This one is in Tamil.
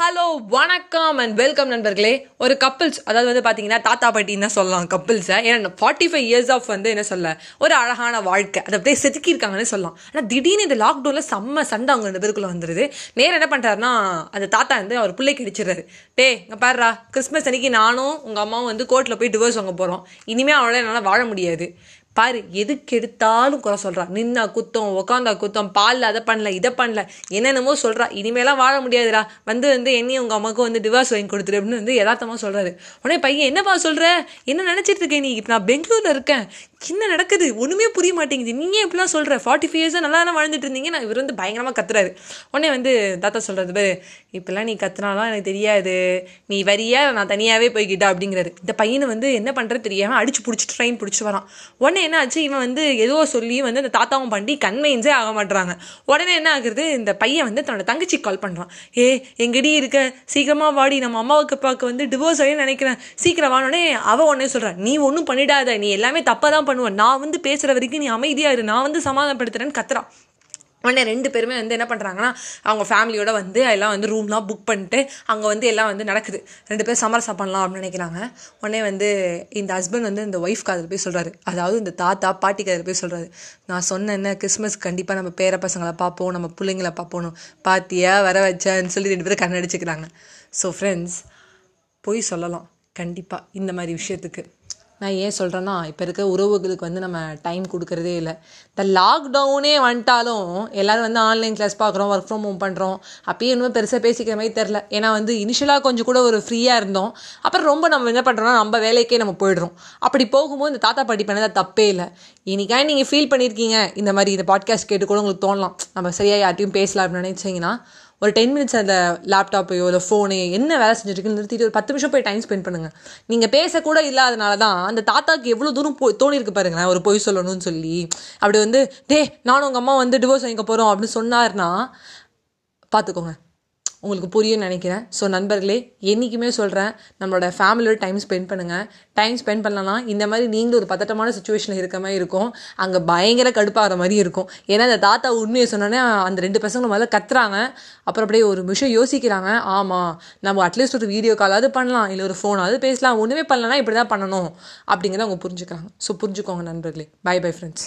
ஹலோ வணக்கம் அண்ட் வெல்கம் நண்பர்களே. ஒரு கப்பிள்ஸ் அதாவது வந்து பார்த்தீங்கன்னா தாத்தா பாட்டின்னு தான் சொல்லலாம் கப்பிள்ஸை ஏன்னா ஃபார்ட்டி ஃபைவ் இயர்ஸ் ஆஃப் வந்து என்ன சொல்ல ஒரு அழகான வாழ்க்கை. அதை அப்படியே செதுக்கியிருக்காங்கன்னு சொல்லலாம். ஆனால் திடீர்னு இந்த லாக்டவுனில் செம்ம சண்டை அவங்க ரெண்டு பேருக்குள்ளே வந்துருது. நேரம் என்ன பண்ணுறாருன்னா அந்த தாத்தா வந்து அவர் பிள்ளைக்கு அடிச்சிடுறாரு. டே இங்கே பாருறா கிறிஸ்மஸ் அன்னைக்கு நானும் உங்கள் அம்மாவும் வந்து கோர்ட்டில் போய் டிவோர்ஸ் வாங்க போகிறோம் இனிமேல் அவளால் என்னால் வாழ முடியாது. பாரு எதுக்கு எடுத்தாலும் குறை சொல்கிறா நின்னா குத்தம் உக்காந்தா குத்தம் பால்ல அதை பண்ணல இதை பண்ணல என்னென்னமோ சொல்றா. இனிமேலாம் வாழ முடியாதுடா. வந்து வந்து என்னையும் உங்க அம்மாவுக்கு வந்து டிவோர்ஸ் வாங்கி கொடுத்துரு அப்படின்னு வந்து யதார்த்தமாக சொல்கிறாரு உடனே பையன் என்னப்பா சொல்ற? என்ன நினச்சிட்டு இருக்கேன் நீ? இப்ப நான் பெங்களூர்ல இருக்கேன். என்ன நடக்குது? ஒன்றுமே புரிய மாட்டேங்குது. நீங்க எப்படிலாம் சொல்கிற ஃபார்ட்டி ஃபைவ் இயர்ஸாக நல்லா தானே வாழ்ந்துட்டு இருந்தீங்க. நான் இவர் வந்து பயங்கரமாக கத்துறாரு. உடனே வந்து தாத்தா சொல்கிறது பாரு இப்போல்லாம் நீ கத்துனாலாம் எனக்கு தெரியாது. நீ வரியா? நான் தனியாகவே போய்கிட்டா அப்படிங்கிறாரு. இந்த பையனை வந்து என்ன பண்ணுறது தெரியாமல் அடிச்சு பிடிச்சிட்டு ட்ரெயின் பிடிச்சி வரான். உடனே என்ன ஆச்சு? இவன் வந்து ஏதோ சொல்லி வந்து அந்த தாத்தாவும் பண்ணி கன்மைன்ஸே ஆக மாட்டுறாங்க உடனே என்ன ஆகுறது? இந்த பையன் வந்து தன்னோட தங்கச்சிக்கு கால் பண்ணுறான் ஏ எங்கடி இருக்க? சீக்கிரமாக வாடி. நம்ம அம்மாவுக்கு பார்க்க வந்து டிவோர்ஸ் ஆகி நினைக்கிறேன். சீக்கிரம் வானோடனே அவன் உடனே சொல்கிறான் நீ ஒன்றும் பண்ணிடாத. நீ எல்லாமே தப்பாக தான் பண்ணுவேன். நான் வந்து பேசுகிற வரைக்கும் நீ அமைதியாக இரு. நான் வந்து சமாதானப்படுத்துகிறேன்னு கத்துறான். உடனே ரெண்டு பேருமே வந்து என்ன பண்ணுறாங்கன்னா அவங்க ஃபேமிலியோட வந்து எல்லாம் வந்து ரூம்லாம் புக் பண்ணிட்டு அங்கே வந்து எல்லாம் வந்து நடக்குது. ரெண்டு பேரும் சமரசம் பண்ணலாம் அப்படின்னு நினைக்கிறாங்க. உடனே வந்து இந்த ஹஸ்பண்ட் வந்து இந்த ஒய்ஃப் காதில் போய் சொல்கிறாரு அதாவது இந்த தாத்தா பாட்டி காதில் போய் சொல்கிறாரு நான் சொன்னேன்ன கிறிஸ்மஸ் கண்டிப்பாக நம்ம பேர பசங்களை பார்ப்போம் நம்ம பிள்ளைங்களை பார்ப்போம் பாத்தியா வர வச்சேன்னு சொல்லி ரெண்டு பேரும் கண்ணடிச்சுக்கிறாங்க. ஸோ ஃப்ரெண்ட்ஸ் போய் சொல்லலாம். கண்டிப்பாக இந்த மாதிரி விஷயத்துக்கு. நான் ஏன் சொல்கிறேன்னா இப்போ இருக்க உறவுகளுக்கு வந்து நம்ம டைம் கொடுக்கறதே இல்லை. இந்த லாக்டவுனே வந்துட்டாலும் எல்லோரும் வந்து ஆன்லைன் கிளாஸ் பார்க்குறோம் ஒர்க் ஃப்ரம் ஹோம் பண்ணுறோம் அப்பயே இன்னும் பெருசாக பேசிக்கிற மாதிரி தெரில ஏன்னா வந்து இனிஷியலாக கொஞ்சம் கூட ஒரு ஃப்ரீயாக இருந்தோம். அப்புறம் ரொம்ப நம்ம என்ன பண்ணுறோம்னா நம்ம வேலைக்கே நம்ம போயிடுறோம். அப்படி போகும்போது இந்த தாத்தா பாட்டி பண்ணதை தப்பே இல்லை. இன்றைக்காக நீங்கள் ஃபீல் பண்ணியிருக்கீங்க இந்த மாதிரி இந்த பாட்காஸ்ட் கேட்டு கூட உங்களுக்கு தோணலாம். நம்ம சரியாக யார்ட்டையும் பேசலாம் அப்படின்னு நினச்சிங்கன்னா ஒரு டென் மினிட்ஸ் அந்த லேப்டாப்பையோ இல்லை ஃபோனு என்ன வேலை செஞ்சுருக்குன்னு நிறுத்திட்டு ஒரு பத்து நிமிஷம் போய் டைம் ஸ்பெண்ட் பண்ணுங்கள் நீங்கள் பேசக்கூட இல்லாதனால தான் அந்த தாத்தாக்கு எவ்வளோ தூரம் போ தோணிருக்கு பாருங்களேன் ஒரு பொய் சொல்லணும்னு சொல்லி. அப்படி வந்து டே நானும் உங்கள் அம்மா வந்து டிவோர்ஸ் வாங்கிக்க போகிறோம் அப்படின்னு சொன்னார்னா பார்த்துக்கோங்க உங்களுக்கு புரியும்னு நினைக்கிறேன். ஸோ நண்பர்களே என்றைக்குமே சொல்கிறேன் நம்மளோட ஃபேமிலியோட டைம் ஸ்பெண்ட் பண்ணுங்கள் டைம் ஸ்பெண்ட் பண்ணலாம் இந்த மாதிரி நீங்களும் ஒரு பதட்டமான சுச்சுவேஷனில் இருக்க மாதிரி இருக்கும். அங்கே பயங்கர கடுப்பாகிற மாதிரி இருக்கும். ஏன்னா அந்த தாத்தா உண்மையை சொன்னோன்னே அந்த ரெண்டு பசங்களும் முதல்ல கத்துறாங்க. அப்புறம் அப்படியே ஒரு விஷயம் யோசிக்கிறாங்க. ஆமாம் நம்ம அட்லீஸ்ட் ஒரு வீடியோ காலாவது பண்ணலாம் இல்லை ஒரு ஃபோனாவது பேசலாம். ஒன்றுமே பண்ணலன்னா இப்படி தான் பண்ணணும். அப்படிங்கிறத அவங்க புரிஞ்சுக்கிறாங்க. ஸோ புரிஞ்சுக்கோங்க நண்பர்களே. By bye friends